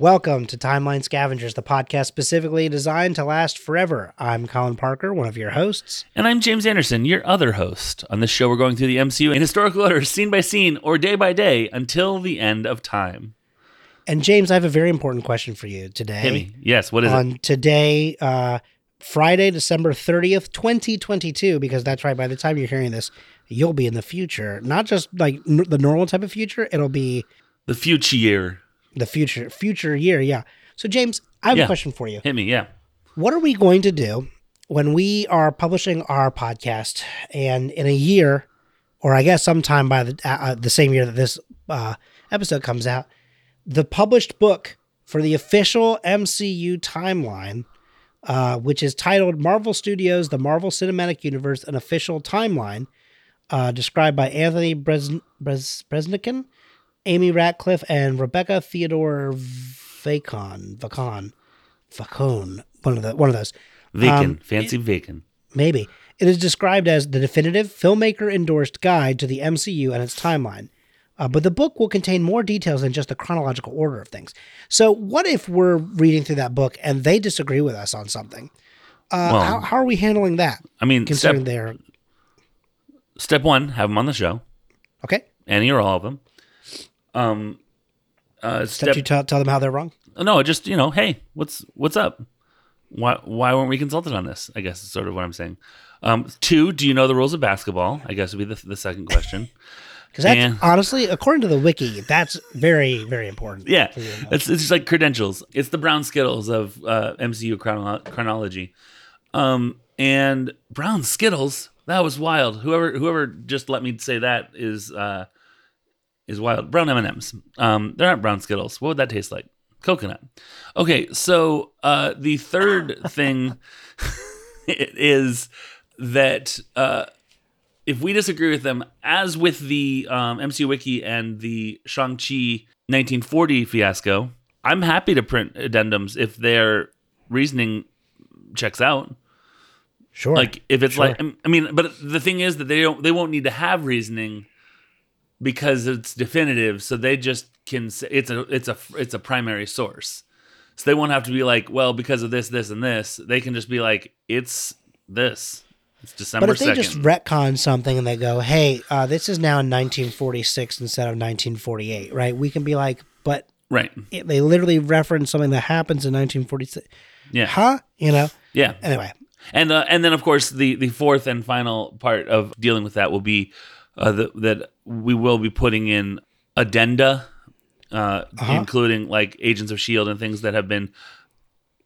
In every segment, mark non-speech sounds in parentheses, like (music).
Welcome to Timeline Scavengers, the podcast specifically designed to last forever. I'm Colin Parker, one of your hosts. And I'm James Anderson, your other host. On this show, we're going through the MCU in historical order, scene by scene, or day by day, until the end of time. And James, I have a very important question for you today. Timmy, yes, what is on it? On today, uh, Friday, December 30th, 2022, because that's right, by the time you're hearing this, you'll be in the future. Not just like n- the normal type of future, it'll be The future year. The future future year, yeah. So James, I have a question for you. Hit me, yeah. What are we going to do when we are publishing our podcast and in a year or I guess sometime by the uh, uh, the same year that this uh, episode comes out, the published book for the official MCU timeline uh, which is titled Marvel Studios: The Marvel Cinematic Universe: An Official Timeline, uh, described by Anthony Breznican, Amy Ratcliffe, and Rebecca Theodore Vachon. Vacon. Vacon. One of the one of those. Vacant, Um, fancy vacant. Maybe. It is described as the definitive filmmaker endorsed guide to the MCU and its timeline. Uh, but the book will contain more details than just the chronological order of things. So, what if we're reading through that book and they disagree with us on something? Uh, Well, how, how are we handling that? I mean, Considering step, they're step one, have them on the show, okay. any or all of them. Um, uh, Step two, tell, tell them how they're wrong. no, just you know, hey, what's what's up? Why why weren't we consulted on this? I guess is sort of what I'm saying. Um, two, do you know the rules of basketball? I guess would be the, the second question. (laughs) Because that's And- honestly, according to the wiki, that's very, very important. Yeah, you know. it's it's just like credentials. It's the brown skittles of uh, MCU chrono- chronology. Um, and brown skittles that was wild. Whoever whoever just let me say that is uh, is wild. Brown M and M's. Um, they're not brown skittles. What would that taste like? Coconut. Okay, so uh, the third (laughs) thing is that uh, if we disagree with them, as with the um, MCU Wiki and the Shang-Chi 1940 fiasco, I'm happy to print addendums if their reasoning checks out. Sure. Like if it's Sure. like, I mean, but the thing is that they don't, they won't need to have reasoning because it's definitive. So they just can say it's a, it's a, it's a primary source. So they won't have to be like, well, because of this, this, and this. They can just be like, it's this. It's December But if they 2nd. just retcon something and they go, "Hey, uh, this is now in 1946 instead of 1948," right? We can be like, "But right. it, they literally reference something that happens in 1946." Yeah. Huh? You know. Yeah. Anyway, And uh, and then of course the the fourth and final part of dealing with that will be uh, the, that we will be putting in addenda, uh, Uh-huh. including like Agents of Shield and things that have been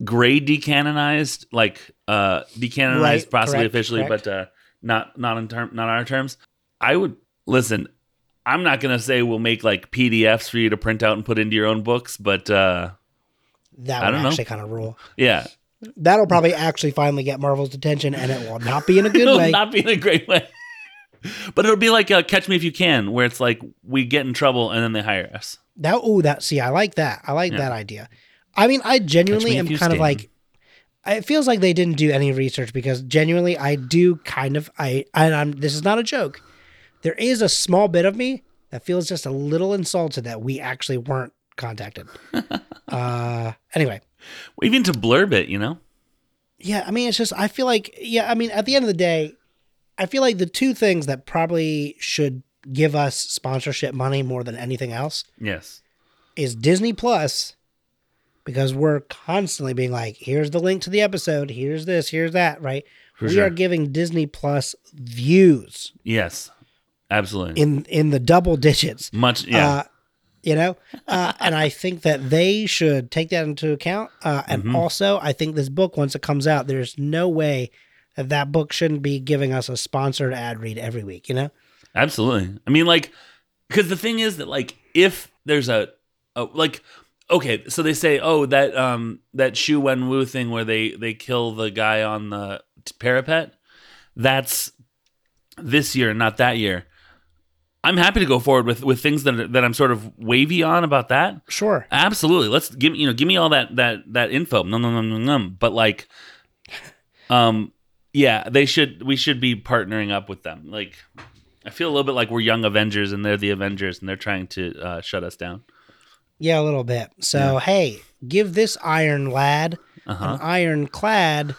grade decanonized, like uh, decanonized Right, possibly correct, officially, correct. but uh, not not in term not on our terms. I would listen. I'm not gonna say we'll make like PDFs for you to print out and put into your own books, but uh, that I would don't know. actually kind of rule. yeah, That'll probably actually finally get Marvel's attention, and it will not be in a good (laughs) way. not be in a great way. But it'll be like uh, Catch Me If You Can, where it's like we get in trouble and then they hire us. That oh, that see, I like that. I like Yeah. that idea. I mean, I genuinely am kind of like. It feels like they didn't do any research because genuinely, I do kind of I and I'm. This is not a joke. There is a small bit of me that feels just a little insulted that we actually weren't contacted. (laughs) uh, anyway, Even to blurb it, you know? yeah, I mean, it's just I feel like yeah, I mean, at the end of the day, I feel like the two things that probably should give us sponsorship money more than anything else Yes. is Disney Plus because we're constantly being like, here's the link to the episode, here's this, here's that, right? For we sure. are giving Disney Plus views Yes. Absolutely. in in the double digits. Much, yeah. Uh, you know, uh, (laughs) and I think that they should take that into account. Uh, and Mhm. also, I think this book, once it comes out, there's no way that book shouldn't be giving us a sponsored ad read every week. You know, Absolutely. I mean, like, because the thing is that, like, if there's a, a like, okay, so they say, oh, that um that Xu Wenwu thing where they they kill the guy on the parapet, that's this year, not that year. I'm happy to go forward with with things that that I'm sort of wavy on about that. sure. Absolutely. Let's give me, you know, give me all that that that info. No, no, no, no, no. But like, um, yeah, they should. We should be partnering up with them. Like, I feel a little bit like we're young Avengers and they're the Avengers and they're trying to uh, shut us down. Yeah, a little bit. So, hey, give this iron lad Uh-huh. an ironclad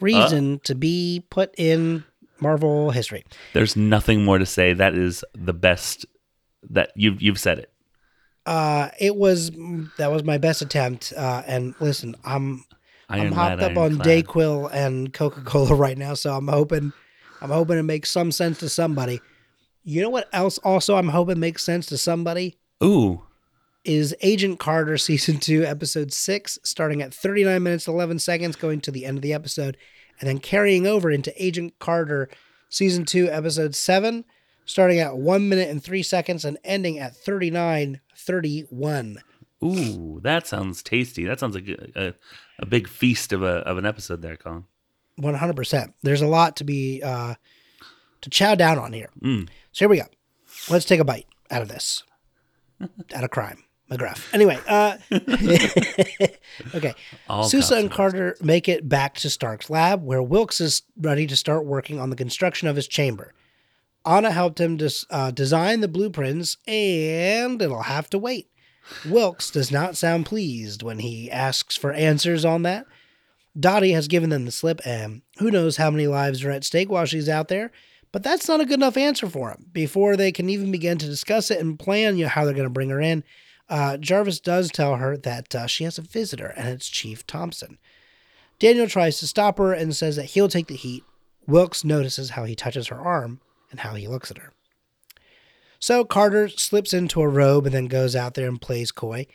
reason to be put in Marvel history. There's nothing more to say. That is the best that you've you've said it. Uh, it was that was my best attempt. Uh, and listen, I'm I'm hopped up on ironclad. Dayquil and Coca Cola right now, so I'm hoping I'm hoping it makes some sense to somebody. You know what else? Also, I'm hoping makes sense to somebody Ooh, is Agent Carter season two, episode six, starting at 39 minutes 11 seconds, going to the end of the episode, and then carrying over into Agent Carter season two, episode seven, starting at one minute and three seconds and ending at 39 31. ooh, that sounds tasty. That sounds like a, a, a big feast of a of an episode there, Colin. 100%. There's a lot to be, uh, to chow down on here. Mm. So here we go. Let's take a bite out of this, (laughs) out of crime. McGruff. Anyway, uh, (laughs) okay. All Sousa and Carter make it back to Stark's lab, where Wilkes is ready to start working on the construction of his chamber. Anna helped him des- uh, design the blueprints, and it'll have to wait. Wilkes does not sound pleased when he asks for answers on that. Dottie has given them the slip, and who knows how many lives are at stake while she's out there. But that's not a good enough answer for him. Before they can even begin to discuss it and plan you know, how they're going to bring her in, uh, Jarvis does tell her that uh, she has a visitor, and it's Chief Thompson. Daniel tries to stop her and says that he'll take the heat. Wilkes notices how he touches her arm and how he looks at her. So Carter slips into a robe and then goes out there and plays coy.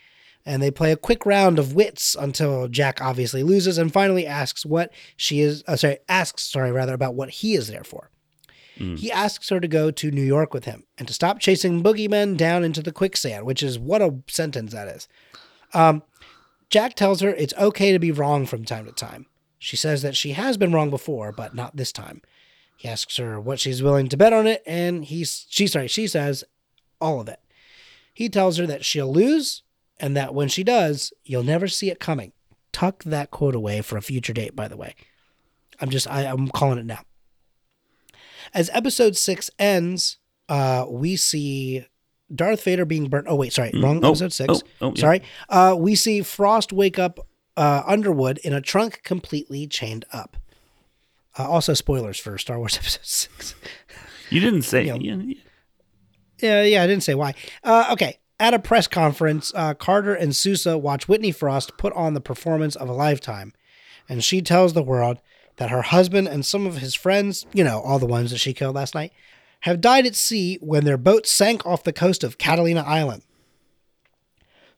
And they play a quick round of wits until Jack obviously loses and finally asks what she is. Uh, sorry, asks sorry rather about what he is there for. He asks her to go to New York with him and to stop chasing boogeymen down into the quicksand, which is what a sentence that is. Um, Jack tells her it's okay to be wrong from time to time. She says that she has been wrong before, but not this time. He asks her what she's willing to bet on it, and he's she sorry she says all of it. He tells her that she'll lose, and that when she does, you'll never see it coming. Tuck that quote away for a future date, by the way. I'm just I, I'm calling it now. As episode six ends, uh, we see Darth Vader being burnt. Oh wait, sorry, wrong Oh, episode six. oh, oh, yeah. Sorry. Uh, we see Frost wake up uh, Underwood in a trunk completely chained up. Uh, also, spoilers for Star Wars (laughs) Episode Six. You didn't say. You know, yeah, yeah. Yeah, I didn't say why. Uh, okay. At a press conference, uh, Carter and Sousa watch Whitney Frost put on the performance of a lifetime, and she tells the world that her husband and some of his friends, you know, all the ones that she killed last night, have died at sea when their boat sank off the coast of Catalina Island.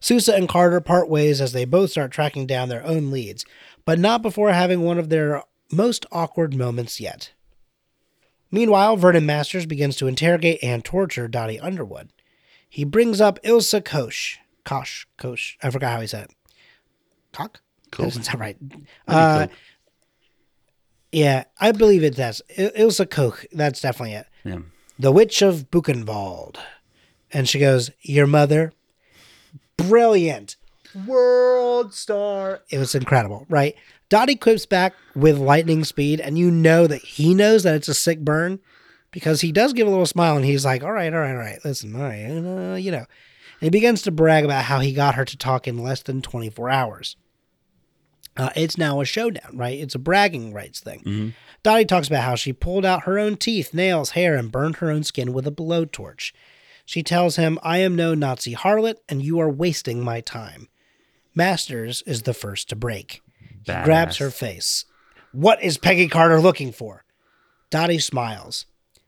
Sousa and Carter part ways as they both start tracking down their own leads, but not before having one of their most awkward moments yet. Meanwhile, Vernon Masters begins to interrogate and torture Dottie Underwood. He brings up Ilsa Kosh. Kosh. Kosh. I forgot how he said it. Cock? Cool. That doesn't sound right. Uh, cool. yeah, I believe it does. Il- Ilsa Koch. That's definitely it. Yeah. The Witch of Buchenwald. And she goes, Your mother? Brilliant. World star. It was incredible, right? Dottie quips back with lightning speed, and you know that he knows that it's a sick burn because he does give a little smile and he's like, All right, all right, all right, listen, all right, uh, you know. And he begins to brag about how he got her to talk in less than 24 hours. Uh, it's now a showdown, right? It's a bragging rights thing. Dottie talks about how she pulled out her own teeth, nails, hair, and burned her own skin with a blowtorch. She tells him, I am no Nazi harlot, and you are wasting my time. Masters is the first to break. He grabs her face. What is Peggy Carter looking for? Dottie smiles.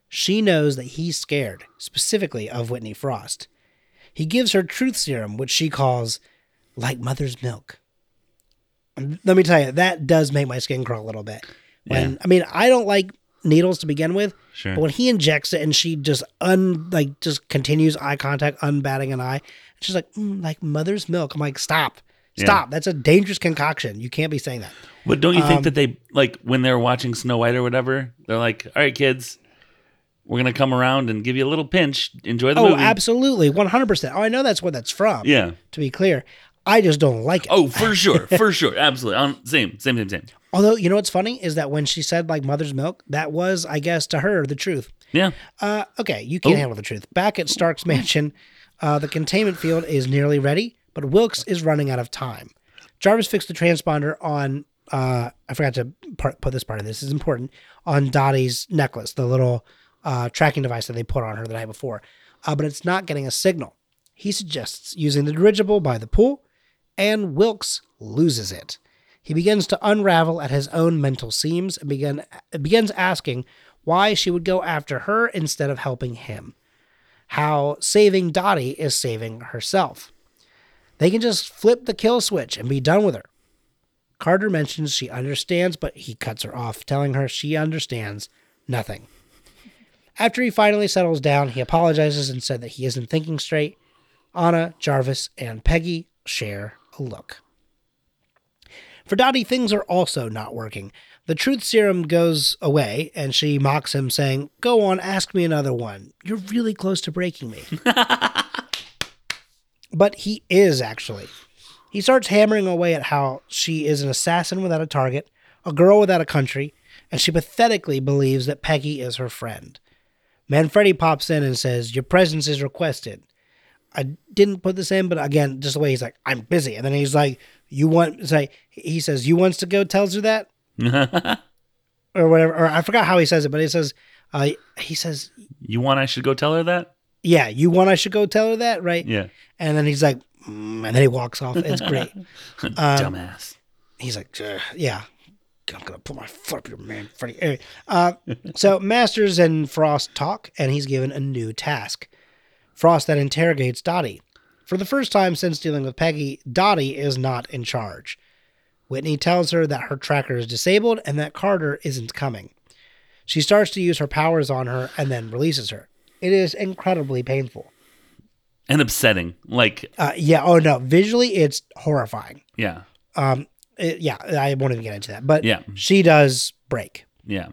She knows that he's scared, specifically of Whitney Frost. He gives her truth serum, which she calls like mother's milk. And let me tell you, that does make my skin crawl a little bit. When Yeah. I mean, I don't like needles to begin with, Sure. but when he injects it and she just un like just continues eye contact, unbatting an eye, she's like, mm, like mother's milk. I'm like, stop, Yeah. stop. That's a dangerous concoction. You can't be saying that. But don't you think Um, that they like when they're watching Snow White or whatever? They're like, "All right, kids, we're gonna come around and give you a little pinch. Enjoy the Oh, movie." Oh, absolutely, one hundred percent. Oh, I know that's where that's from. Yeah. To be clear, I just don't like it. Oh, for (laughs) sure, for sure, absolutely. On, same, same, same, same. Although you know what's funny is that when she said like mother's milk, that was, I guess, to her the truth. Yeah. Uh, okay, you can't Oh. handle the truth. Back at Stark's mansion, uh, the containment field is nearly ready, but Wilkes is running out of time. Jarvis fixed the transponder on, uh, I forgot to part, put this part in, this is important, on Dottie's necklace, the little uh, tracking device that they put on her the night before, uh, but it's not getting a signal. He suggests using the dirigible by the pool, and Wilkes loses it. He begins to unravel at his own mental seams and begin, begins asking why she would go after her instead of helping him. How saving Dottie is saving herself. They can just flip the kill switch and be done with her. Carter mentions she understands, but he cuts her off, telling her she understands nothing. After he finally settles down, he apologizes and said that he isn't thinking straight. Anna, Jarvis, and Peggy share a look. For Dottie, things are also not working. The truth serum goes away, and she mocks him, saying, Go on, ask me another one. You're really close to breaking me. (laughs) but he is actually. He starts hammering away at how she is an assassin without a target, a girl without a country, and she pathetically believes that Peggy is her friend. Manfredi pops in and says, Your presence is requested. I didn't put this in, but again, just the way he's like, I'm busy. And then he's like, You want, say, he says, You wants to go, tells her that? (laughs) or whatever. Or I forgot how he says it, but he says, uh, He says, you want I should go tell her that? Yeah, you want I should go tell her that, right? Yeah. And then he's like, mm, and then he walks off. It's (laughs) great. (laughs) Dumbass. he's like, "Ugh, yeah, I'm gonna put my foot up your man, Freddy. Anyway, uh, so (laughs) Masters and Frost talk, and he's given a new task. Frost then interrogates Dottie. For the first time since dealing with Peggy, Dottie is not in charge. Whitney tells her that her tracker is disabled and that Carter isn't coming. She starts to use her powers on her and then releases her. It is incredibly painful. And upsetting. Like, Uh, yeah. Oh no. Visually, it's horrifying. yeah. Um. it- yeah. I won't even get into that. But Yeah. she does break. Yeah.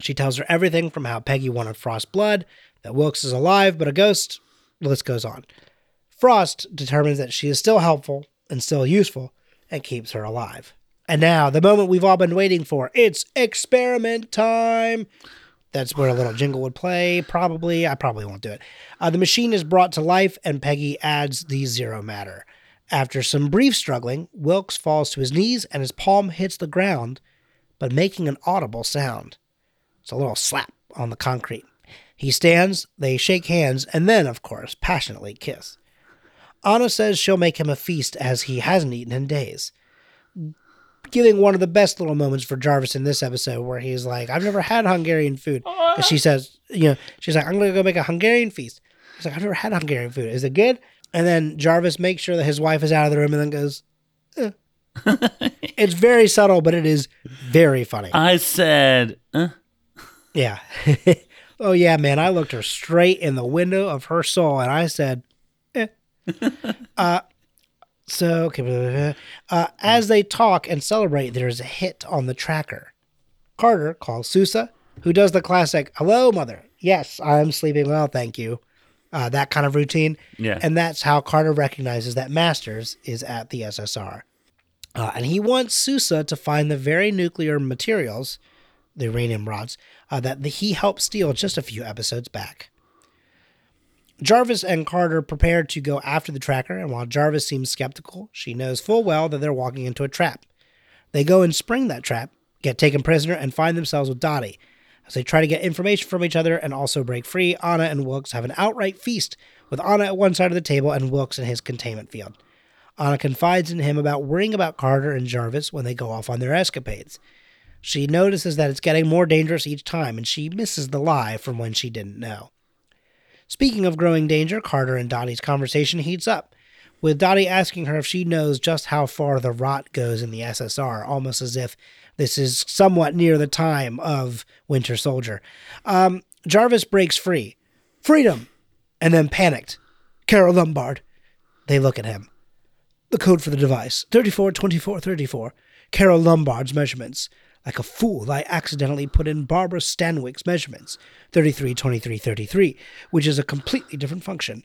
She tells her everything from how Peggy wanted Frost blood, that Wilkes is alive but a ghost. The list goes on. Frost determines that she is still helpful and still useful and keeps her alive. And now, the moment we've all been waiting for. It's experiment time. That's where a little jingle would play, probably. I probably won't do it. Uh, the machine is brought to life, and Peggy adds the zero matter. After some brief struggling, Wilkes falls to his knees and his palm hits the ground, but making an audible sound. It's a little slap on the concrete. He stands, they shake hands, and then, of course, passionately kiss. Anna says she'll make him a feast as he hasn't eaten in days. Giving one of the best little moments for Jarvis in this episode where he's like, I've never had Hungarian food. 'Cause she says, you know, she's like, I'm going to go make a Hungarian feast. He's like, I've never had Hungarian food. Is it good? And then Jarvis makes sure that his wife is out of the room and then goes, "Eh." (laughs) it's very subtle, but it is very funny. I said, uh, Yeah. (laughs) oh yeah, man. I looked her straight in the window of her soul and I said, eh. (laughs) uh, so okay. blah, blah, blah. Uh, as they talk and celebrate, there's a hit on the tracker. Carter calls Sousa, who does the classic "Hello, mother." Yes, I'm sleeping well, thank you. Uh, that kind of routine. Yeah. And that's how Carter recognizes that Masters is at the SSR. Uh, and he wants Sousa to find the very nuclear materials, the uranium rods, uh, that the, he helped steal just a few episodes back. Jarvis and Carter prepare to go after the tracker, and while Jarvis seems skeptical, she knows full well that they're walking into a trap. They go and spring that trap, get taken prisoner, and find themselves with Dottie. As they try to get information from each other and also break free, Anna and Wilkes have an outright feast, with Anna at one side of the table and Wilkes in his containment field. Anna confides in him about worrying about Carter and Jarvis when they go off on their escapades. She notices that it's getting more dangerous each time, and she misses the lie from when she didn't know. Speaking of growing danger, Carter and Dottie's conversation heats up, with Dottie asking her if she knows just how far the rot goes in the SSR, almost as if this is somewhat near the time of Winter Soldier. Um, Jarvis breaks free. Freedom! And then panicked. Carole Lombard. They look at him. The code for the device 342434. Carole Lombard's measurements. Like a fool, I accidentally put in Barbara Stanwyck's measurements 332333, which is a completely different function.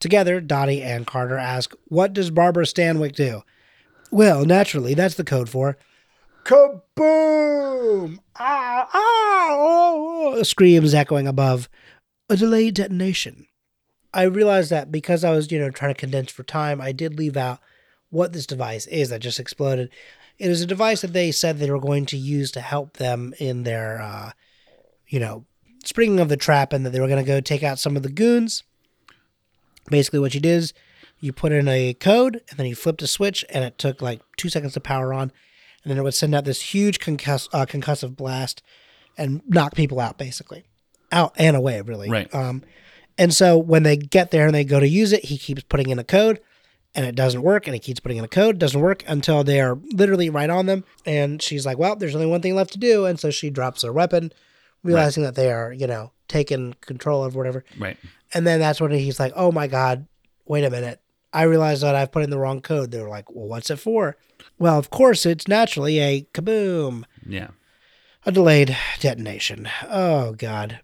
Together, Dottie and Carter ask, What does Barbara Stanwyck do? Well, naturally, that's the code for Kaboom! Ah, ah, oh, oh, screams echoing above. A delayed detonation. I realized that because I was, you know, trying to condense for time, I did leave out what this device is that just exploded. It is a device that they said they were going to use to help them in their, uh, you know, springing of the trap, and that they were going to go take out some of the goons. Basically, what you did is you put in a code, and then you flipped a switch, and it took like two seconds to power on, and then it would send out this huge concuss- uh, concussive blast and knock people out, basically, out and away, really. Right. Um, and so when they get there and they go to use it, he keeps putting in a code and it doesn't work. And he keeps putting in a code, doesn't work until they are literally right on them. And she's like, well, there's only one thing left to do. And so she drops her weapon, realizing that they are, you know, taking control of whatever. Right. And then that's when he's like, oh my God, wait a minute. I realized that I've put in the wrong code. They were like, well, what's it for? Well, of course, it's naturally a kaboom Yeah. a delayed detonation. Oh, God.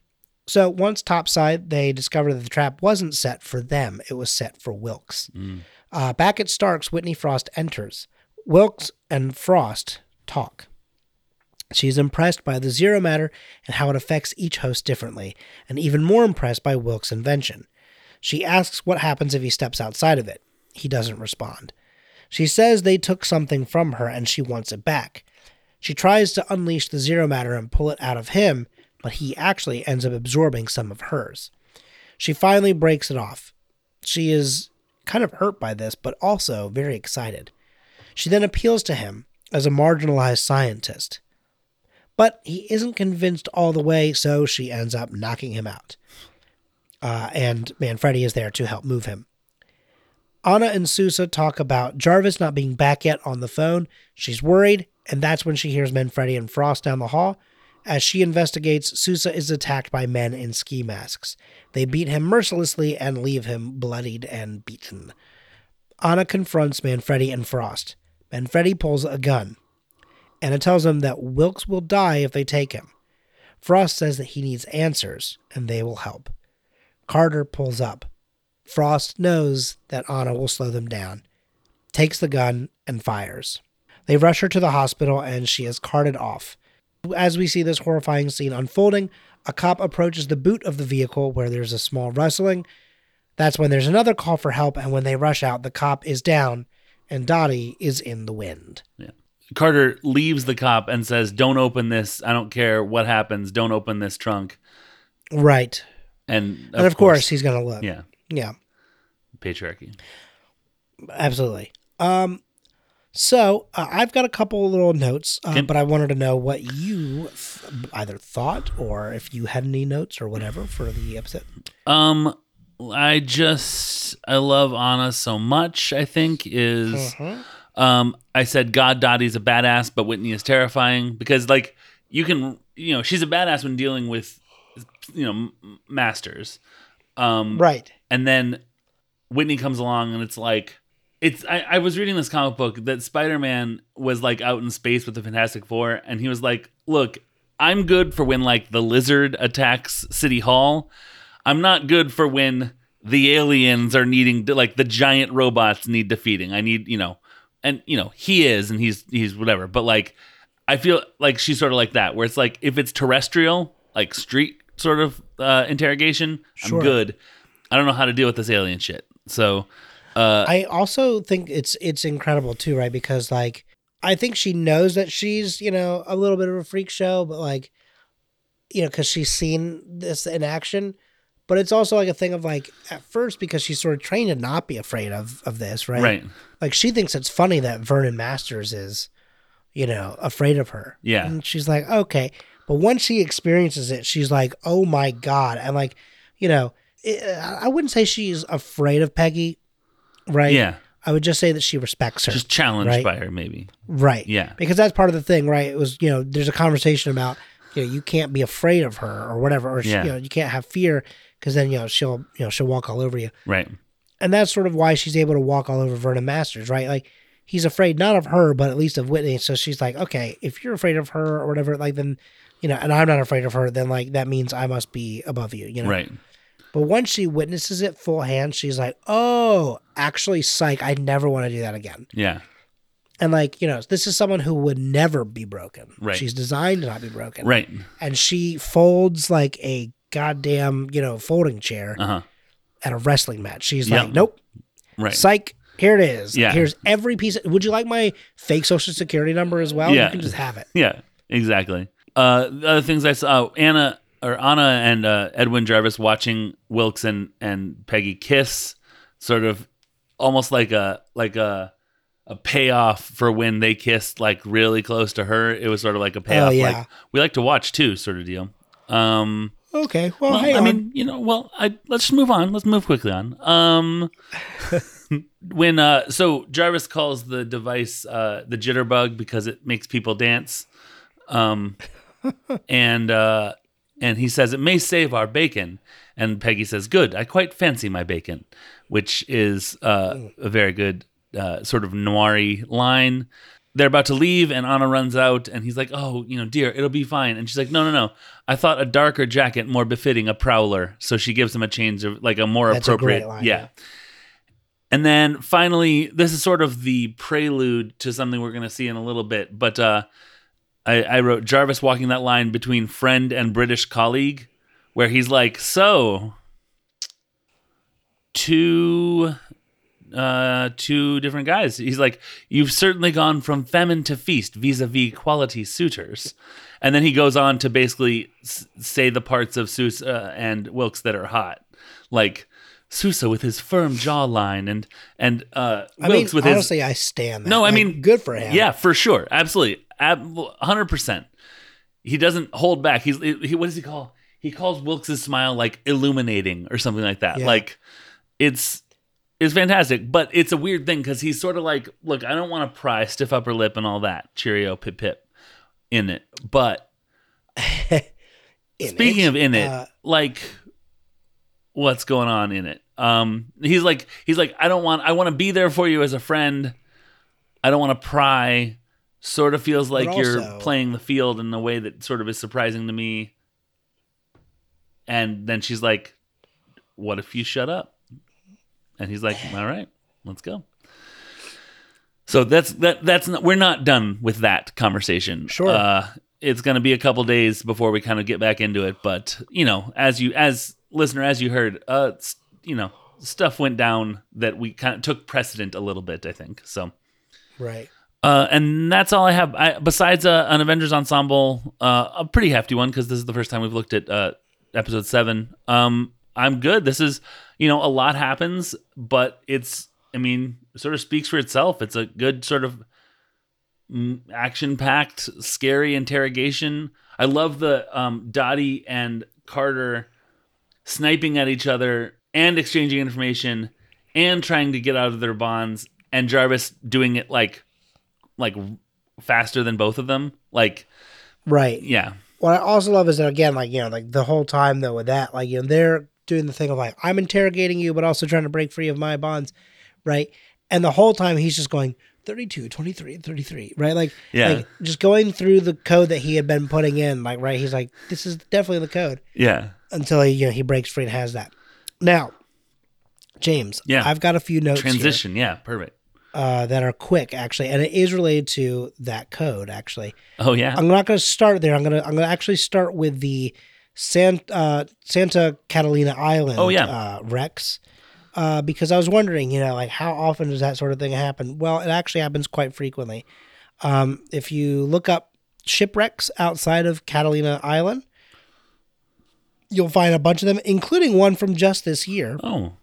So once topside, they discovered that the trap wasn't set for them, it was set for Wilkes. Mm. Uh, back at Stark's, Whitney Frost enters. Wilkes and Frost talk. She's impressed by the zero matter and how it affects each host differently, and even more impressed by Wilkes' invention. She asks what happens if he steps outside of it. He doesn't respond. She says they took something from her and she wants it back. She tries to unleash the zero matter and pull it out of him, but he actually ends up absorbing some of hers. She finally breaks it off. She is kind of hurt by this, but also very excited. She then appeals to him as a marginalized scientist. But he isn't convinced all the way, so she ends up knocking him out. Uh, and Manfredi is there to help move him. Anna and Sousa talk about Jarvis not being back yet on the phone. She's worried, and that's when she hears Manfredi and Frost down the hall. As she investigates, Sousa is attacked by men in ski masks. They beat him mercilessly and leave him bloodied and beaten. Anna confronts Manfredi and Frost. Manfredi pulls a gun. Anna tells him that Wilkes will die if they take him. Frost says that he needs answers, and they will help. Carter pulls up. Frost knows that Anna will slow them down, takes the gun, and fires. They rush her to the hospital, and she is carted off. As we see this horrifying scene unfolding, a cop approaches the boot of the vehicle where there's a small rustling. That's when there's another call for help, and when they rush out, the cop is down, and Dottie is in the wind. Yeah. Carter leaves the cop and says, "Don't open this. I don't care what happens. Don't open this trunk." Right. And and of course, he's going to look. yeah, Yeah. patriarchy. Absolutely. Um, so uh, I've got a couple little notes, uh, Can- but I wanted to know what you th- either thought or if you had any notes or whatever for the episode. Um, I just I love Anna so much. I think is Mm-hmm. um I said God Dottie's a badass, but Whitney is terrifying because like you can you know she's a badass when dealing with you know m- masters. Um, Right. and then Whitney comes along and it's like it's I, I was reading this comic book that Spider-Man was like out in space with the Fantastic Four and he was like, Look, I'm good for when like the lizard attacks City Hall. I'm not good for when the aliens are needing to, like the giant robots need defeating. I need, you know, and you know, he is and he's he's whatever. But like I feel like she's sort of like that, where it's like if it's terrestrial, like street sort of uh, interrogation, Sure. I'm good. I don't know how to deal with this alien shit. So, uh, I also think it's it's incredible too, right? Because like I think she knows that she's you know a little bit of a freak show, but like you know because she's seen this in action. But it's also like a thing of like at first because she's sort of trained to not be afraid of of this, right? right. Like she thinks it's funny that Vernon Masters is, you know, afraid of her. Yeah. And she's like, okay. But once she experiences it, she's like, oh my God. And like, you know, I wouldn't say she's afraid of Peggy, right? Yeah. I would just say that she respects her. Just challenged Right. by her, maybe. right. Yeah. Because that's part of the thing, right? It was, you know, there's a conversation about, you know, you can't be afraid of her or whatever, or, she- Yeah. you know, you can't have fear because then, you know, she'll, you know, she'll walk all over you. Right. and that's sort of why she's able to walk all over Vernon Masters, right? Like he's afraid not of her, but at least of Whitney. So she's like, okay, if you're afraid of her or whatever, like then, you know, and I'm not afraid of her, then like that means I must be above you, you know. Right. But once she witnesses it full hand, she's like, oh, actually, psych, I never want to do that again. Yeah. And like, you know, this is someone who would never be broken. Right. She's designed to not be broken. Right. And she folds like a goddamn, you know, folding chair Uh huh. at a wrestling match. She's Yeah. like, nope, Right. psych. Here it is. Yeah. Here's every piece. Of, would you like my fake social security number as well? Yeah. You can just have it. Yeah, exactly. Uh, the other things I saw, oh, Anna or Anna and uh, Edwin Jarvis watching Wilkes and, and Peggy kiss, sort of almost like a like a a payoff for when they kissed like really close to her. It was sort of like a payoff, Oh, yeah. like we like to watch too, sort of deal. Um, Okay. Well, well, I on. mean, you know, well, I let's just move on. Let's move quickly on. Um, (laughs) when uh, so Jarvis calls the device uh the jitterbug because it makes people dance, um, (laughs) and uh, and he says it may save our bacon, and Peggy says, "Good, I quite fancy my bacon," which is uh a very good uh sort of noiry line. They're about to leave, and Anna runs out, and he's like, "Oh, you know, dear, it'll be fine." And she's like, "No, no, no. I thought a darker jacket more befitting a prowler." So she gives him a change of like a more That's a appropriate, great line, yeah. yeah. And then finally, this is sort of the prelude to something we're going to see in a little bit. But uh, I, I wrote Jarvis walking that line between friend and British colleague, where he's like, "So, two, uh, two different guys." He's like, "You've certainly gone from famine to feast vis-a-vis quality suitors." And then he goes on to basically s- say the parts of Sousa and Wilkes that are hot, like Sousa with his firm jawline and and uh, I mean, Wilkes with his honestly, I stand that. no, I Like, mean, good for him. Yeah, for sure, absolutely, hundred percent. He doesn't hold back. He's he, what does he call? He calls Wilkes' smile like illuminating or something like that. Yeah. Like it's it's fantastic, but it's a weird thing because he's sort of like, look, I don't want to pry stiff upper lip and all that. Cheerio, pip pip, in it. But (laughs) In speaking it, of in it, uh, like what's going on in it? Um, he's like, he's like, I don't want, I want to be there for you as a friend. I don't want to pry. Sort of feels like you're playing the field in a way that sort of is surprising to me. And then she's like, "What if you shut up?" And he's like, "All right, let's go." So that's that. That's not. We're not done with that conversation. Sure. Uh, it's going to be a couple days before we kind of get back into it, but you know, as you as listener, as you heard, uh, you know, stuff went down that we kind of took precedent a little bit. I think so. right. Uh, and that's all I have. I, besides uh, an Avengers ensemble, uh, a pretty hefty one because this is the first time we've looked at uh, episode seven. Um, I'm good. This is, you know, a lot happens, but it's, I mean, sort of speaks for itself. It's a good sort of action packed, scary interrogation. I love the um, Dottie and Carter sniping at each other and exchanging information and trying to get out of their bonds, and Jarvis doing it like like faster than both of them. Like, Right. yeah, What I also love is that again, like you know, like the whole time though with that, like you know, they're doing the thing of like I'm interrogating you, but also trying to break free of my bonds, right? And the whole time he's just going 32, 23, 33, right? Like, Yeah. like just going through the code that he had been putting in, like right, he's like, this is definitely the code yeah, until he you know he breaks free and has that. Now, James, Yeah. I've got a few notes here transition. Yeah, perfect. Uh, that are quick actually, and it is related to that code actually. Oh yeah, I'm not going to start there. I'm going to I'm going to actually start with the San, uh, Santa Catalina Island. Oh, yeah. uh, Wrecks. Uh, because I was wondering, you know, like how often does that sort of thing happen? Well, it actually happens quite frequently. Um, if you look up shipwrecks outside of Catalina Island, you'll find a bunch of them, including one from just this year. oh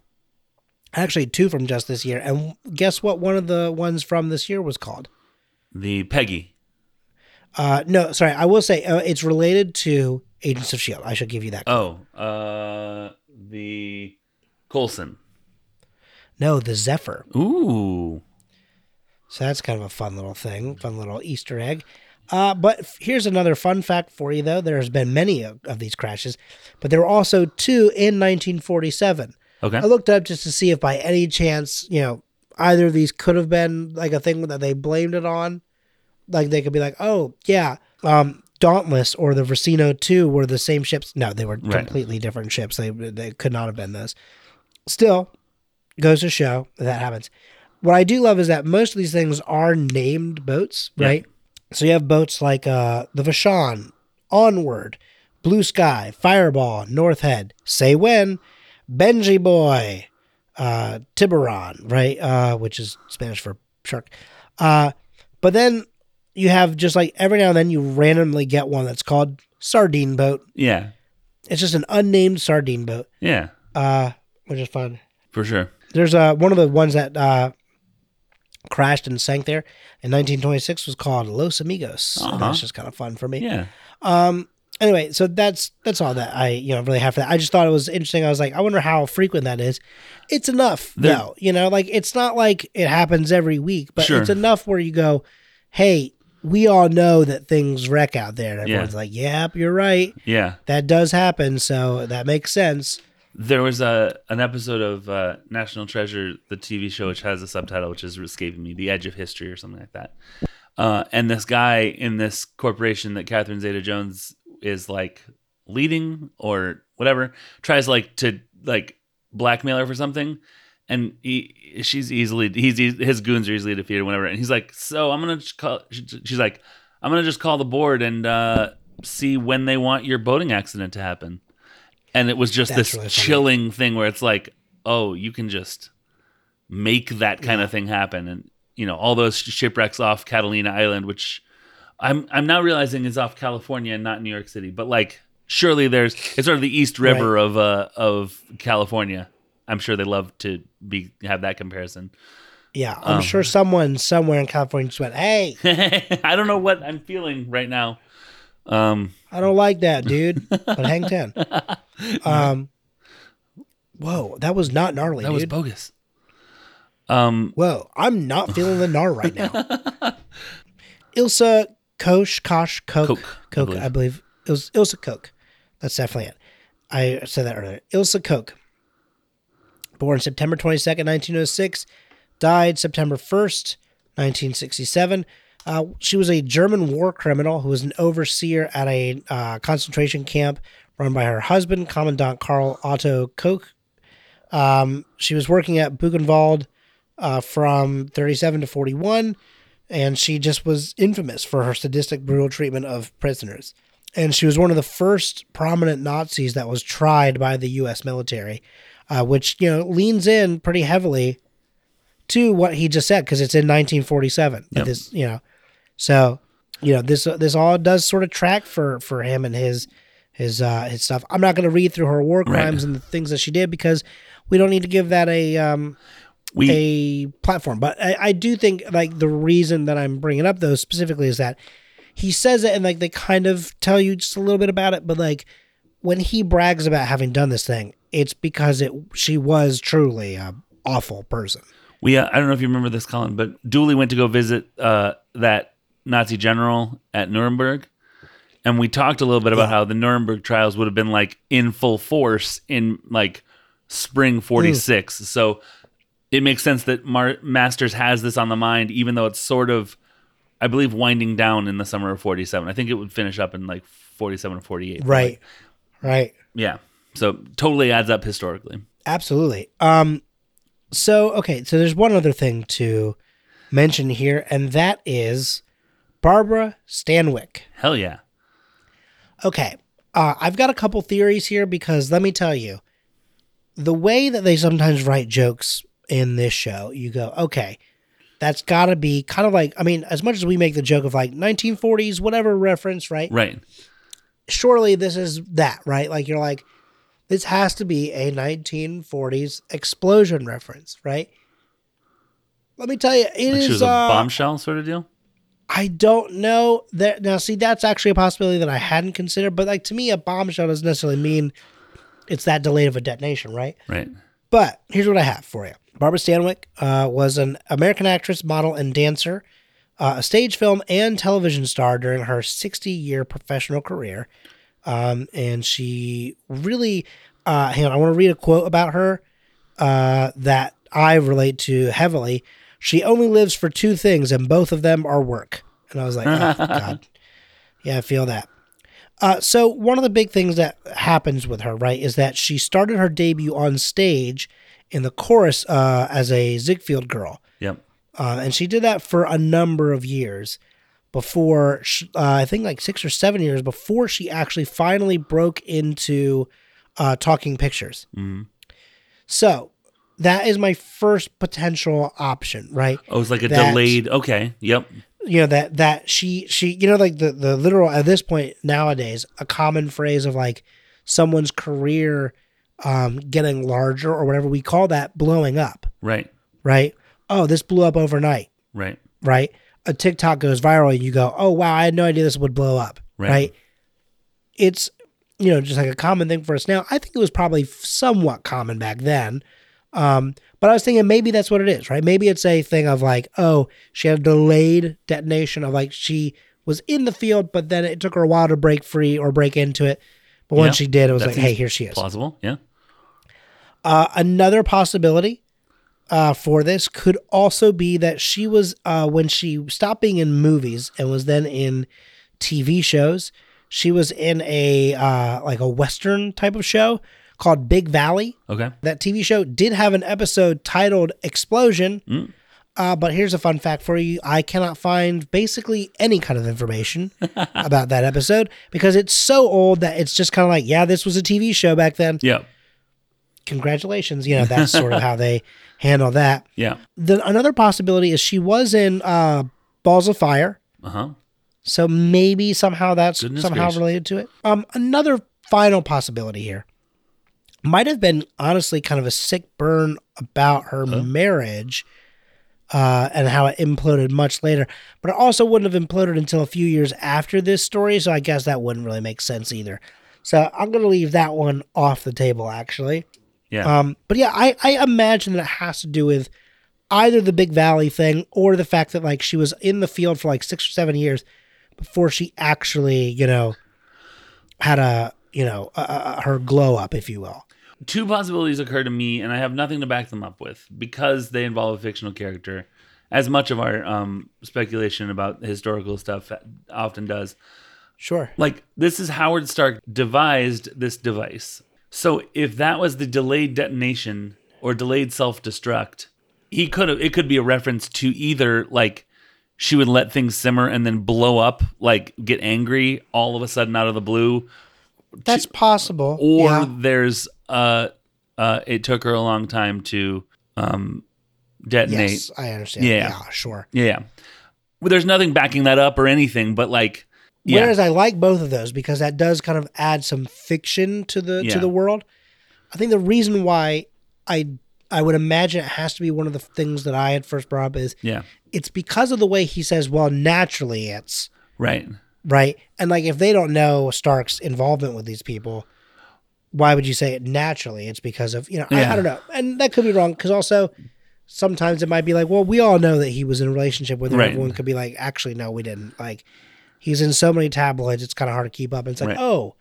Actually, two from just this year. And guess what? One of the ones from this year was called. the Peggy. Uh, no, sorry. I will say uh, it's related to Agents of Shield. I should give you that. Oh, uh, the Coulson. No, the Zephyr. Ooh, So that's kind of a fun little thing, fun little Easter egg. Uh, but f- here's another fun fact for you, though. There's been many of, of these crashes, but there were also two in 1947. Okay. I looked up just to see if by any chance, you know, either of these could have been like a thing that they blamed it on. Like they could be like, oh, yeah, um, Dauntless or the Versino 2 were the same ships. No, they were Right. completely different ships. They, they could not have been those. Still, goes to show that, that happens. What I do love is that most of these things are named boats, Yeah. right? So you have boats like uh, the Vashon, Onward, Blue Sky, Fireball, North Head, Say When, Benji Boy, uh, Tiburon, right? Uh, which is Spanish for shark. Uh, but then you have just like every now and then you randomly get one that's called Sardine Boat. Yeah. It's just an unnamed sardine boat, Yeah. uh, which is fun. For sure. There's uh, one of the ones that uh, crashed and sank there in 1926 was called Los Amigos. Uh-huh. that's just kind of fun for me. Yeah. Um. Anyway, so that's that's all that I you know really have for that. I just thought it was interesting. I was like, I wonder how frequent that is. It's enough, though. You know, like it's not like it happens every week, but Sure. it's enough where you go, hey, we all know that things wreck out there. And Yeah. everyone's like, yep, you're right. Yeah. That does happen, so that makes sense. There was a an episode of uh, National Treasure, the TV show, which has a subtitle which is escaping me, "The Edge of History" or something like that. Uh, and this guy in this corporation that Catherine Zeta-Jones is like leading or whatever tries like to like blackmail her for something, and he she's easily he's his goons are easily defeated whenever, and he's like, so I'm gonna just call. She's like, I'm gonna just call the board and uh, see when they want your boating accident to happen. And it was just That's this really chilling thing where it's like oh you can just make that kind of thing happen. And you know all those shipwrecks off catalina island which i'm i'm now realizing is off california and not new york city but like surely there's it's sort of the east river of uh of california i'm sure they love to be have that comparison Yeah, I'm Um. sure someone somewhere in California just went, "Hey, (laughs) i don't know what i'm feeling right now um I don't like that, dude." (laughs) But hang ten. Um, whoa, that was not gnarly, that was bogus um whoa, I'm not feeling the gnar right now. (laughs) Ilsa Kosh Kosh Coke Coke, I believe. I believe. It was Ilsa Coke. That's definitely it. I said that earlier. Ilsa Coke, born September twenty second, nineteen oh six, died September first, nineteen sixty seven. Uh, she was a German war criminal who was an overseer at a uh, concentration camp run by her husband, Commandant Karl Otto Koch. Um, she was working at Buchenwald uh, from 37 to 41, and she just was infamous for her sadistic, brutal treatment of prisoners. And she was one of the first prominent Nazis that was tried by the U.S. military, uh, which you know leans in pretty heavily to what he just said because it's in 1947. that Yep. This, you know, so you know this this all does sort of track for for him and his his uh his stuff. I'm not going to read through her war Right. crimes and the things that she did because we don't need to give that a um we a platform. But I, I do think like the reason that I'm bringing up those specifically is that he says it and like they kind of tell you just a little bit about it, but like when he brags about having done this thing, it's because it she was truly a awful person. We, uh, I don't know if you remember this, Colin, but Dooley went to go visit uh, that Nazi general at Nuremberg, and we talked a little bit about Yeah. how the Nuremberg trials would have been like in full force in like spring '46. So it makes sense that Mar- Masters has this on the mind, even though it's sort of, I believe, winding down in the summer of '47. I think it would finish up in like '47 or '48. Right. like, Right. yeah. So totally adds up historically. Absolutely. Um so okay, so there's one other thing to mention here, and that is Barbara Stanwyck. Hell yeah. Okay. Uh, I've got a couple theories here because let me tell you, the way that they sometimes write jokes in this show, you go, okay, that's got to be kind of like, I mean, as much as we make the joke of like 1940s, whatever reference, right? Right. Surely this is that, right? Like you're like, this has to be a 1940s explosion reference, right? Let me tell you, it Like is. was a uh, bombshell sort of deal. I don't know that now. See, that's actually a possibility that I hadn't considered. But like to me, a bombshell doesn't necessarily mean it's that delayed of a detonation, right? Right. But here's what I have for you: Barbara Stanwyck uh, was an American actress, model, and dancer, uh, a stage, film, and television star during her 60-year professional career. Um, and she really, uh, hang on, I want to read a quote about her uh, that I relate to heavily. She only lives for two things, and both of them are work. And I was like, oh, (laughs) God. Yeah, I feel that. Uh, so, one of the big things that happens with her, right, is that she started her debut on stage in the chorus uh, as a Ziegfeld girl. Yep. Uh, and she did that for a number of years before, sh uh, I think like six or seven years before she actually finally broke into uh, talking pictures. Mhm. So that is my first potential option, right? Oh, it's like a That- delayed. Okay. Yep. You know that that she she you know like the the literal at this point nowadays a common phrase of like someone's career um getting larger or whatever we call that blowing up, Right. right? Oh, this blew up overnight, Right. right? A TikTok goes viral and you go, "Oh wow, I had no idea this would blow up." Right. right? It's you know just like a common thing for us now. I think it was probably somewhat common back then. Um, but I was thinking maybe that's what it is, right? Maybe it's a thing of like, oh, she had a delayed detonation of like she was in the field, but then it took her a while to break free or break into it. But once Yeah, she did, it was like, hey, here she is. Plausible. Yeah. Uh, another possibility uh, for this could also be that she was uh, when she stopped being in movies and was then in TV shows. She was in a uh, like a western type of show called Big Valley. Okay. That TV show did have an episode titled Explosion. Mm. Uh, but here's a fun fact for you. I cannot find basically any kind of information (laughs) about that episode because it's so old that it's just kind of like, yeah, this was a TV show back then Yeah. congratulations. You know, that's sort of how (laughs) they handle that. Yeah. The another possibility is she was in uh, Balls of Fire, Uh huh. so maybe somehow that's Goodness somehow gracious. related to it. Um, another final possibility here might have been honestly kind of a sick burn about her marriage. Uh, and how it imploded much later, but it also wouldn't have imploded until a few years after this story. So I guess that wouldn't really make sense either. So I'm gonna leave that one off the table. Actually, Yeah. um, but yeah, I, I imagine that it has to do with either the Big Valley thing or the fact that like she was in the field for like six or seven years before she actually, you know, had a, you know, a, a, her glow up, if you will. Two possibilities occur to me, and I have nothing to back them up with because they involve a fictional character, as much of our um, speculation about historical stuff often does. Sure. Like, this is Howard Stark devised this device. So, if that was the delayed detonation or delayed self destruct, he could have, it could be a reference to either like she would let things simmer and then blow up, like get angry all of a sudden out of the blue, That's possible. or yeah. there's uh uh it took her a long time to um detonate yes, I understand. Yeah. Yeah, sure. yeah well, there's nothing backing that up or anything but like yeah Whereas I like both of those because that does kind of add some fiction to the Yeah. to the world. I think the reason why I I would imagine it has to be one of the things that I had first brought up is yeah it's because of the way he says, well, naturally it's right right. And like if they don't know Stark's involvement with these people, why would you say it naturally? It's because of you know I, I don't know, and that could be wrong because also sometimes it might be like, well, we all know that he was in a relationship with her. Right. Everyone could be like, actually, no, we didn't. Like he's in so many tabloids, it's kind of hard to keep up. And it's like, Right. oh,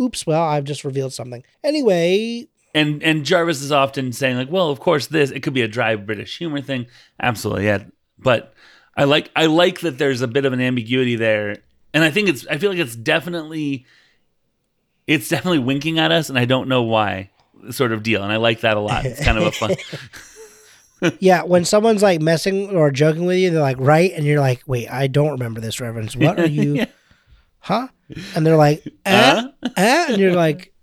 oops, well, I've just revealed something. Anyway, and and Jarvis is often saying like well of course this it could be a dry British humor thing absolutely yeah but I like I like that there's a bit of an ambiguity there and I think it's I feel like it's definitely it's definitely winking at us and I don't know why sort of deal and I like that a lot it's kind of a fun (laughs) (laughs) yeah, when someone's like messing or joking with you, they're like, right, and you're like, wait, I don't remember this reference. What are you? (laughs) Huh? And they're like, eh, Huh? eh? and you're like,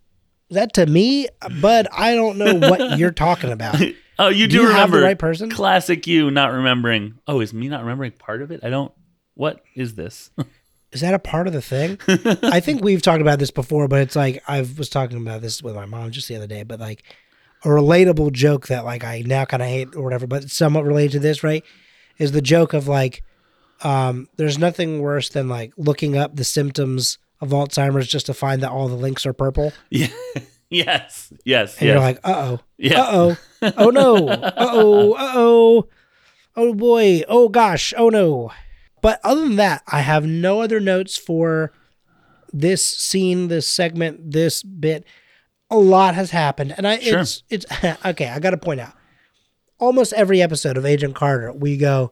that to me, bud? I don't know what you're talking about. Oh, you do, Do you have remember the right person? Classic you not remembering. Oh, is me not remembering part of it? I don't. What is this? Is that a part of the thing? I think (laughs) we've talked about this before, but it's like I was talking about this with my mom just the other day. But like a relatable joke that like I now kind of hate or whatever, but somewhat related to this, right? Is the joke of like, um, there's nothing worse than like looking up the symptoms of Alzheimer's just to find that all the links are purple, (laughs) yeah. yes. Yes. and yes. you're like, uh oh, yeah. uh oh, oh no, (laughs) uh oh, uh oh, oh boy, oh gosh, oh no. But other than that, I have no other notes for this scene, this segment, this bit. A lot has happened, and I Sure. it's it's (laughs) okay. I got to point out, almost every episode of Agent Carter, we go,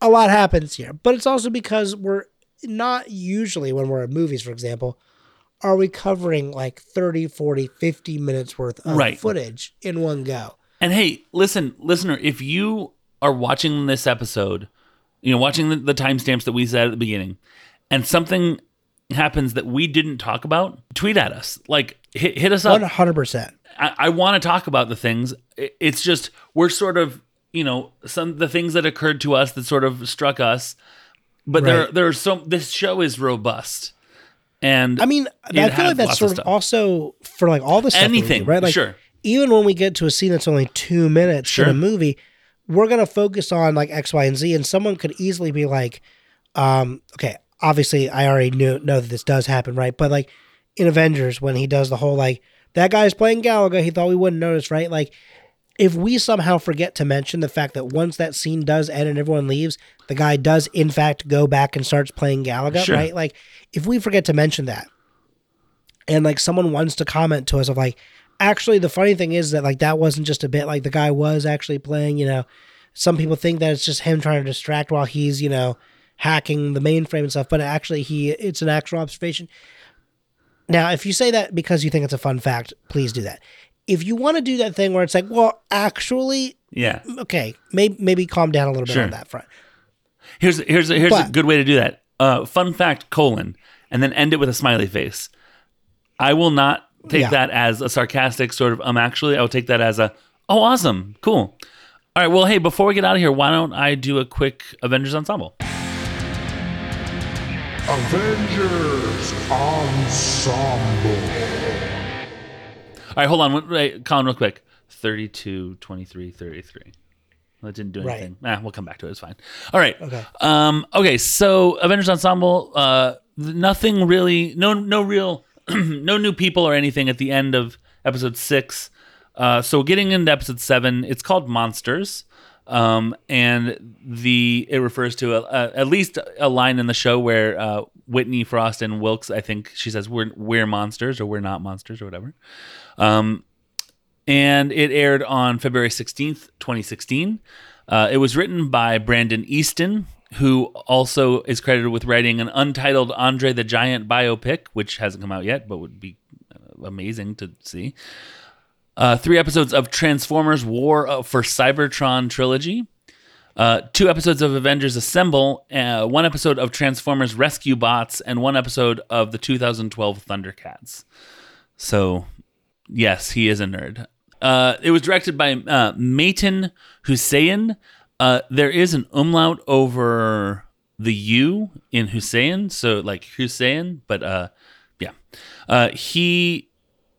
a lot happens here, but it's also because we're not usually when we're in movies, for example, are we covering like 30, 40, 50 minutes worth of Right. footage in one go. And hey, listen, listener, if you are watching this episode, you know, watching the, the timestamps that we said at the beginning, and something happens that we didn't talk about, tweet at us. Like hit, hit us up. One hundred percent. I, I want to talk about the things. It's just we're sort of you know some the things that occurred to us that sort of struck us. But there Right. there are so this show is robust, and I mean, I feel like that's sort of of also for like all the stuff we do, anything right? Like sure even when we get to a scene that's only two minutes Sure. in a movie, we're gonna focus on like X, Y, and Z, and someone could easily be like, um, okay, obviously I already knew know that this does happen, right? But like in Avengers, when he does the whole like that guy's playing Galaga, he thought we wouldn't notice, right? Like if we somehow forget to mention the fact that once that scene does end and everyone leaves, the guy does in fact go back and starts playing Galaga, Sure. right? Like if we forget to mention that, and like someone wants to comment to us of like, actually the funny thing is that like that wasn't just a bit like the guy was actually playing, you know. Some people think that it's just him trying to distract while he's, you know, hacking the mainframe and stuff, but actually he it's an actual observation. Now, if you say that because you think it's a fun fact, please do that. If you want to do that thing where it's like, well, actually, yeah. okay, maybe maybe calm down a little bit Sure. on that front. Here's here's here's a good way to do that. Uh, fun fact: colon, and then end it with a smiley face. I will not take Yeah. that as a sarcastic sort of um. Actually, I will take that as a oh awesome, cool. All right. Well, hey, before we get out of here, why don't I do a quick Avengers ensemble? Avengers Ensemble. All right, hold on. Wait, Wait, Colin, real quick. 32, 23, 33. That didn't do Right. anything. Nah, we'll come back to it. It's fine. All right. Okay. Um, okay, so Avengers Ensemble, uh, nothing really, no, no real, (clears throat) no new people or anything at the end of episode six. Uh, so getting into episode seven, it's called Monsters. Um, and the it refers to a, a, at least a line in the show where uh, Whitney Frost and Wilkes, I think she says we're we're monsters or we're not monsters or whatever. Um, and it aired on February 16th, 2016. Uh, it was written by Brandon Easton, who also is credited with writing an untitled Andre the Giant biopic, which hasn't come out yet, but would be uh, amazing to see. Uh, three episodes of Transformers War uh, for Cybertron trilogy. Uh, two episodes of Avengers Assemble, uh, one episode of Transformers Rescue Bots, and one episode of the 2012 Thundercats. So, yes, he is a nerd. Uh, it was directed by uh, Metin Hüseyin. Uh, there is an umlaut over the U in Hussein, so like Hussein, but uh, yeah. Uh, he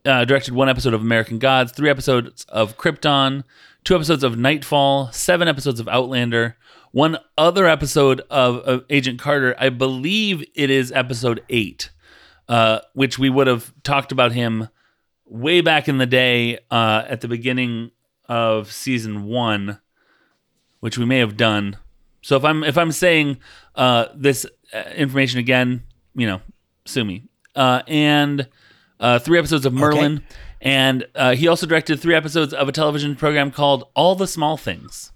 uh, directed one episode of American Gods, three episodes of Krypton, two episodes of Nightfall, seven episodes of Outlander, one other episode of, of Agent Carter. I believe it is episode eight, uh, which we would have talked about him way back in the day uh, at the beginning of season one, which we may have done. So if I'm if I'm saying uh, this uh, information again, you know, sue me. Uh, and uh, three episodes of Merlin, and uh, he also directed three episodes of a television program called All the Small Things.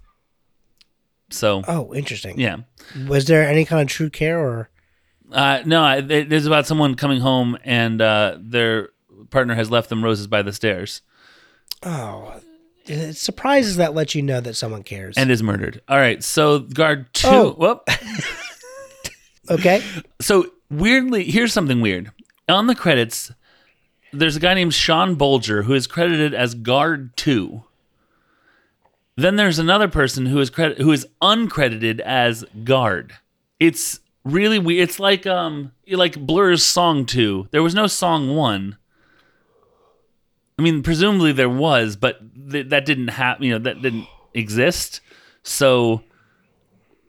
So Oh, interesting. yeah, Was there any kind of true care or? uh, no, I- it is about someone coming home and uh, their partner has left them roses by the stairs Oh, it's surprises that let you know that someone cares. and is murdered. All right, so guard two. Oh. Whoop. (laughs) okay, So weirdly, here's something weird. On the credits, there's a guy named Sean Bolger who is credited as guard two. Then there's another person who is credit who is uncredited as guard. It's really weird. It's like um like Blur's song two. There was no song one. I mean, presumably there was, but th- that didn't happen. You know, that didn't exist. So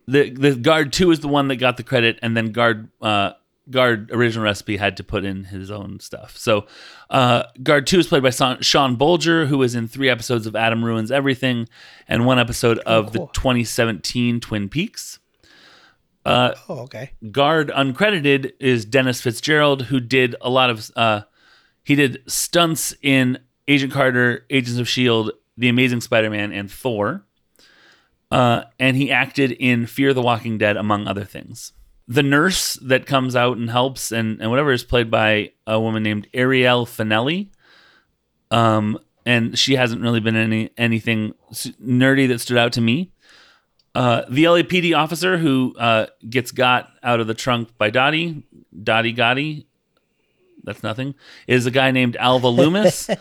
the the guard two is the one that got the credit, and then guard uh, guard original recipe had to put in his own stuff. So uh, guard two is played by Son- Sean Bolger, who was in three episodes of Adam Ruins Everything, and one episode of cool. the 2017 Twin Peaks. oh okay, Guard uncredited is Dennis Fitzgerald, who did a lot of uh, he did stunts in Agent Carter, Agents of Shield, The Amazing Spider-Man, and Thor. Uh, and he acted in Fear the Walking Dead, among other things. The nurse that comes out and helps and, and whatever is played by a woman named Ariel Finelli. Um, and she hasn't really been any anything nerdy that stood out to me. Uh, the LAPD officer who uh, gets got out of the trunk by Dottie, Dottie Gotti, that's nothing, is a guy named Alva Loomis. (laughs)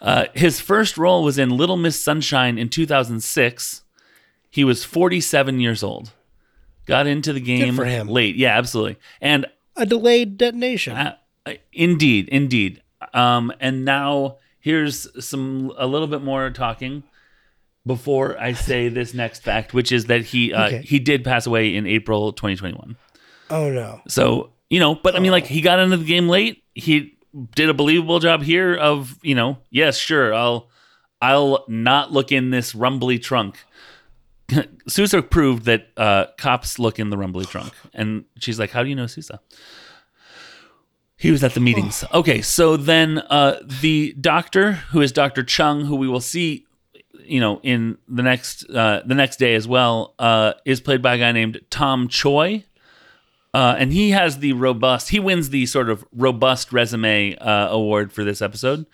Uh, his first role was in Little Miss Sunshine in 2006. He was 47 years old. Got into the game for him. late. Yeah, absolutely. And A delayed detonation. uh, indeed, indeed. Um, and now here's some a little bit more talking before I say this next fact, which is that he uh, Okay. he did pass away in April 2021. oh no. So you know, but I mean, like he got into the game late. He did a believable job here. Of you know, yes, sure, I'll I'll not look in this rumbly trunk. (laughs) Sousa proved that uh, cops look in the rumbly trunk, and she's like, "How do you know Sousa?" He was at the meetings. (sighs) Okay, so then uh, the doctor, who is Doctor Chung, who we will see, you know, in the next uh, the next day as well, uh, is played by a guy named Tom Choi. Uh, and he has the robust. He wins the sort of robust resume uh, award for this episode.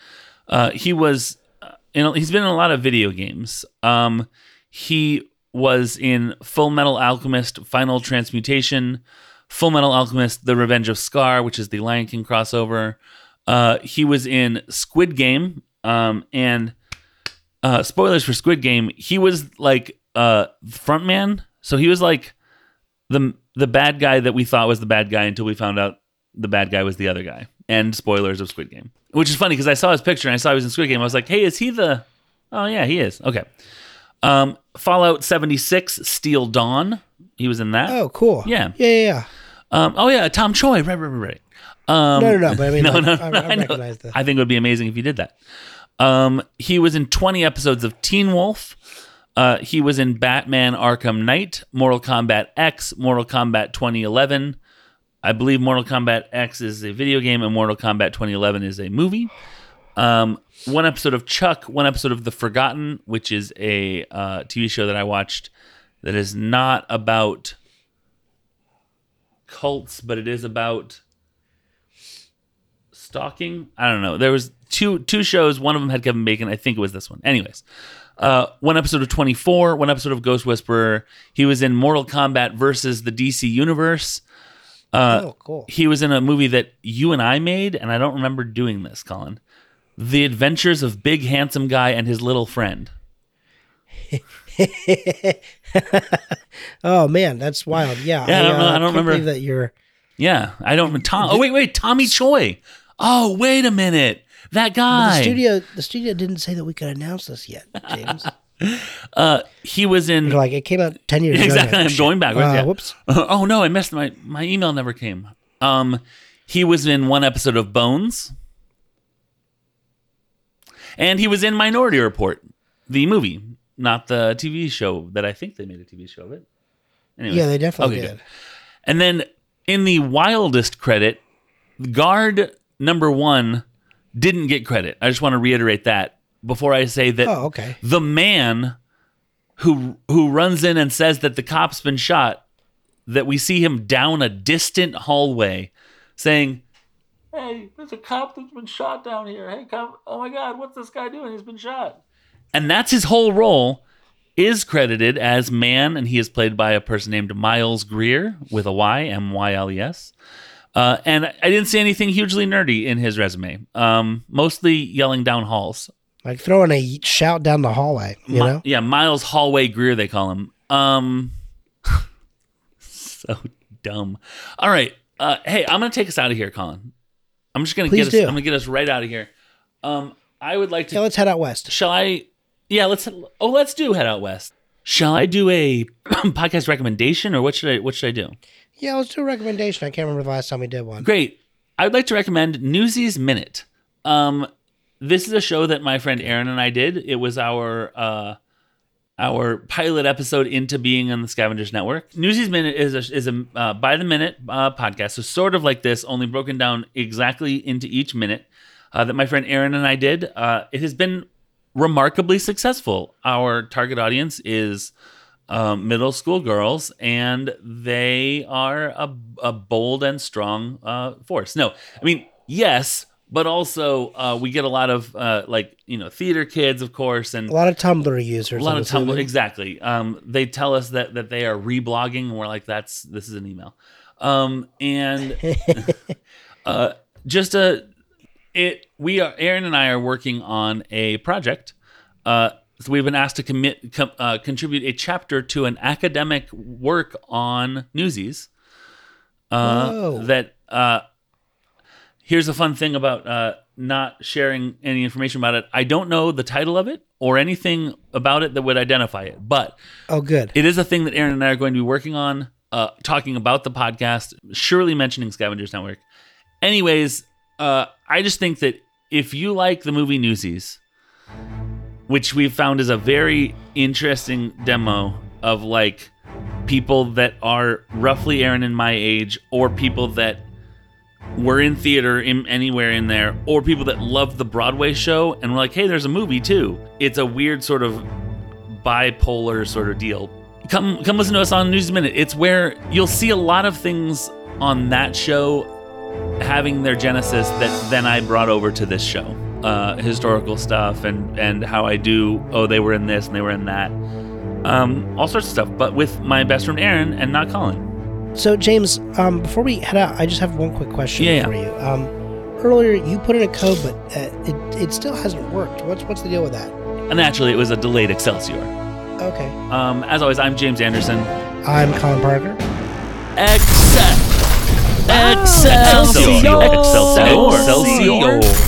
Uh, he was, uh, in, he's been in a lot of video games. Um, he was in Full Metal Alchemist: Final Transmutation, Full Metal Alchemist: The Revenge of Scar, which is the Lion King crossover. Uh, he was in Squid Game, um, and uh, spoilers for Squid Game. He was like uh, frontman, so he was like the the bad guy that we thought was the bad guy until we found out the bad guy was the other guy. And spoilers of Squid Game, which is funny because I saw his picture and I saw he was in Squid Game. I was like, hey, is he the? Oh yeah, he is. Okay. Um, Fallout seventy six, Steel Dawn. He was in that. Oh, cool. Yeah. Yeah, yeah, yeah. Um, oh yeah, Tom Choi. Right, right, right, right. Um, No, no, no. But I mean, (laughs) no, like, no, I, no, I, I know. recognize the. I think it would be amazing if he did that. Um, he was in 20 episodes of Teen Wolf. Uh, he was in Batman Arkham Knight, Mortal Kombat X, Mortal Kombat 2011. I believe Mortal Kombat X is a video game and Mortal Kombat 2011 is a movie. Um, one episode of Chuck, one episode of The Forgotten, which is a uh, TV show that I watched that is not about cults, but it is about stalking. I don't know. There was two two shows. One of them had Kevin Bacon. I think it was this one. Anyways, uh, one episode of 24, one episode of Ghost Whisperer. He was in Mortal Kombat versus the DC Universe. oh, cool. He was in a movie that you and I made, and I don't remember doing this, Colin. The Adventures of Big Handsome Guy and His Little Friend. (laughs) Oh man, that's wild. Yeah. Yeah, I don't know- I don't remember. that you're. Yeah, I don't. Tom. Oh wait, wait, Tommy Choi. Oh wait a minute, that guy. The studio, the studio didn't say that we could announce this yet, James. (laughs) Uh, he was in. You're like it came out ten years ago. (laughs) Exactly. I'm going backwards. Uh, yeah. Whoops. (laughs) oh no, I missed my my email never came. Um, he was in one episode of Bones, and he was in Minority Report, the movie, not the TV show that I think they made a TV show of it. Anyways. Yeah, they definitely Okay, did. good. And then in the wildest credit, guard number one didn't get credit. I just want to reiterate that before I say that Oh, okay. the man who who runs in and says that the cop's been shot, that we see him down a distant hallway, saying, "Hey, there's a cop that's been shot down here. Hey, cop! Oh my God, what's this guy doing? He's been shot." And that's his whole role. Is credited as man, and he is played by a person named Myles Greer with a Y, M Y L E S. Uh, and I didn't see anything hugely nerdy in his resume. Um, mostly yelling down halls. Like throwing a shout down the hallway. You Mi- know. Yeah, Myles Hallway Greer, they call him. Um, (laughs) so dumb. All right. Uh, hey, I'm gonna take us out of here, Colin. I'm just gonna Please get us. do. I'm gonna get us right out of here. Um, I would like to. Yeah, let's head out west. shall I? Yeah, let's. Oh, let's do head out west. Shall I do a (clears throat) podcast recommendation, or what should I? What should I do? Yeah, let's do a recommendation. I can't remember the last time we did one. Great. I would like to recommend Newsies Minute. Um, this is a show that my friend Aaron and I did. It was our uh, our pilot episode into being on the Scavengers Network. Newsies Minute is a, is a uh, by the minute uh, podcast, so sort of like this, only broken down exactly into each minute uh, that my friend Aaron and I did. Uh, it has been remarkably successful. Our target audience is um, middle school girls, and they are a, a bold and strong uh, force. No, I mean yes, but also uh, we get a lot of uh, like you know theater kids, of course, and A lot of Tumblr users. a lot I'm of Tumblr. Exactly. Um, they tell us that that they are reblogging, and we're like, that's this is an email. Um, and (laughs) uh, just a it we are Aaron and I are working on a project. So we've been asked to commit com, uh, contribute a chapter to an academic work on Newsies. Uh, that uh, here's a fun thing about uh, not sharing any information about it. I don't know the title of it or anything about it that would identify it, but Oh, good. it is a thing that Aaron and I are going to be working on, uh, talking about the podcast, surely mentioning Scavengers Network. Anyways, uh, I just think that if you like the movie Newsies, which we've found is a very interesting demo of like people that are roughly Aaron and my age, or people that were in theater in anywhere in there, or people that love the Broadway show and were like, hey, there's a movie too. It's a weird sort of bipolar sort of deal. Come come listen to us on News Minute. It's where you'll see a lot of things on that show having their genesis that then I brought over to this show. Uh, historical stuff and and how I do oh they were in this and they were in that. Um, all sorts of stuff, but with my best friend Aaron and not Colin. So, James, um, before we head out, I just have one quick question Yeah, yeah. for you. Um, earlier, you put in a code, but uh, it, it still hasn't worked. What's what's the deal with that? And actually, it was a delayed Excelsior. Okay. Um, as always, I'm James Anderson. I'm Colin Parker. Excel. Excelsior. Excelsior. Excelsior.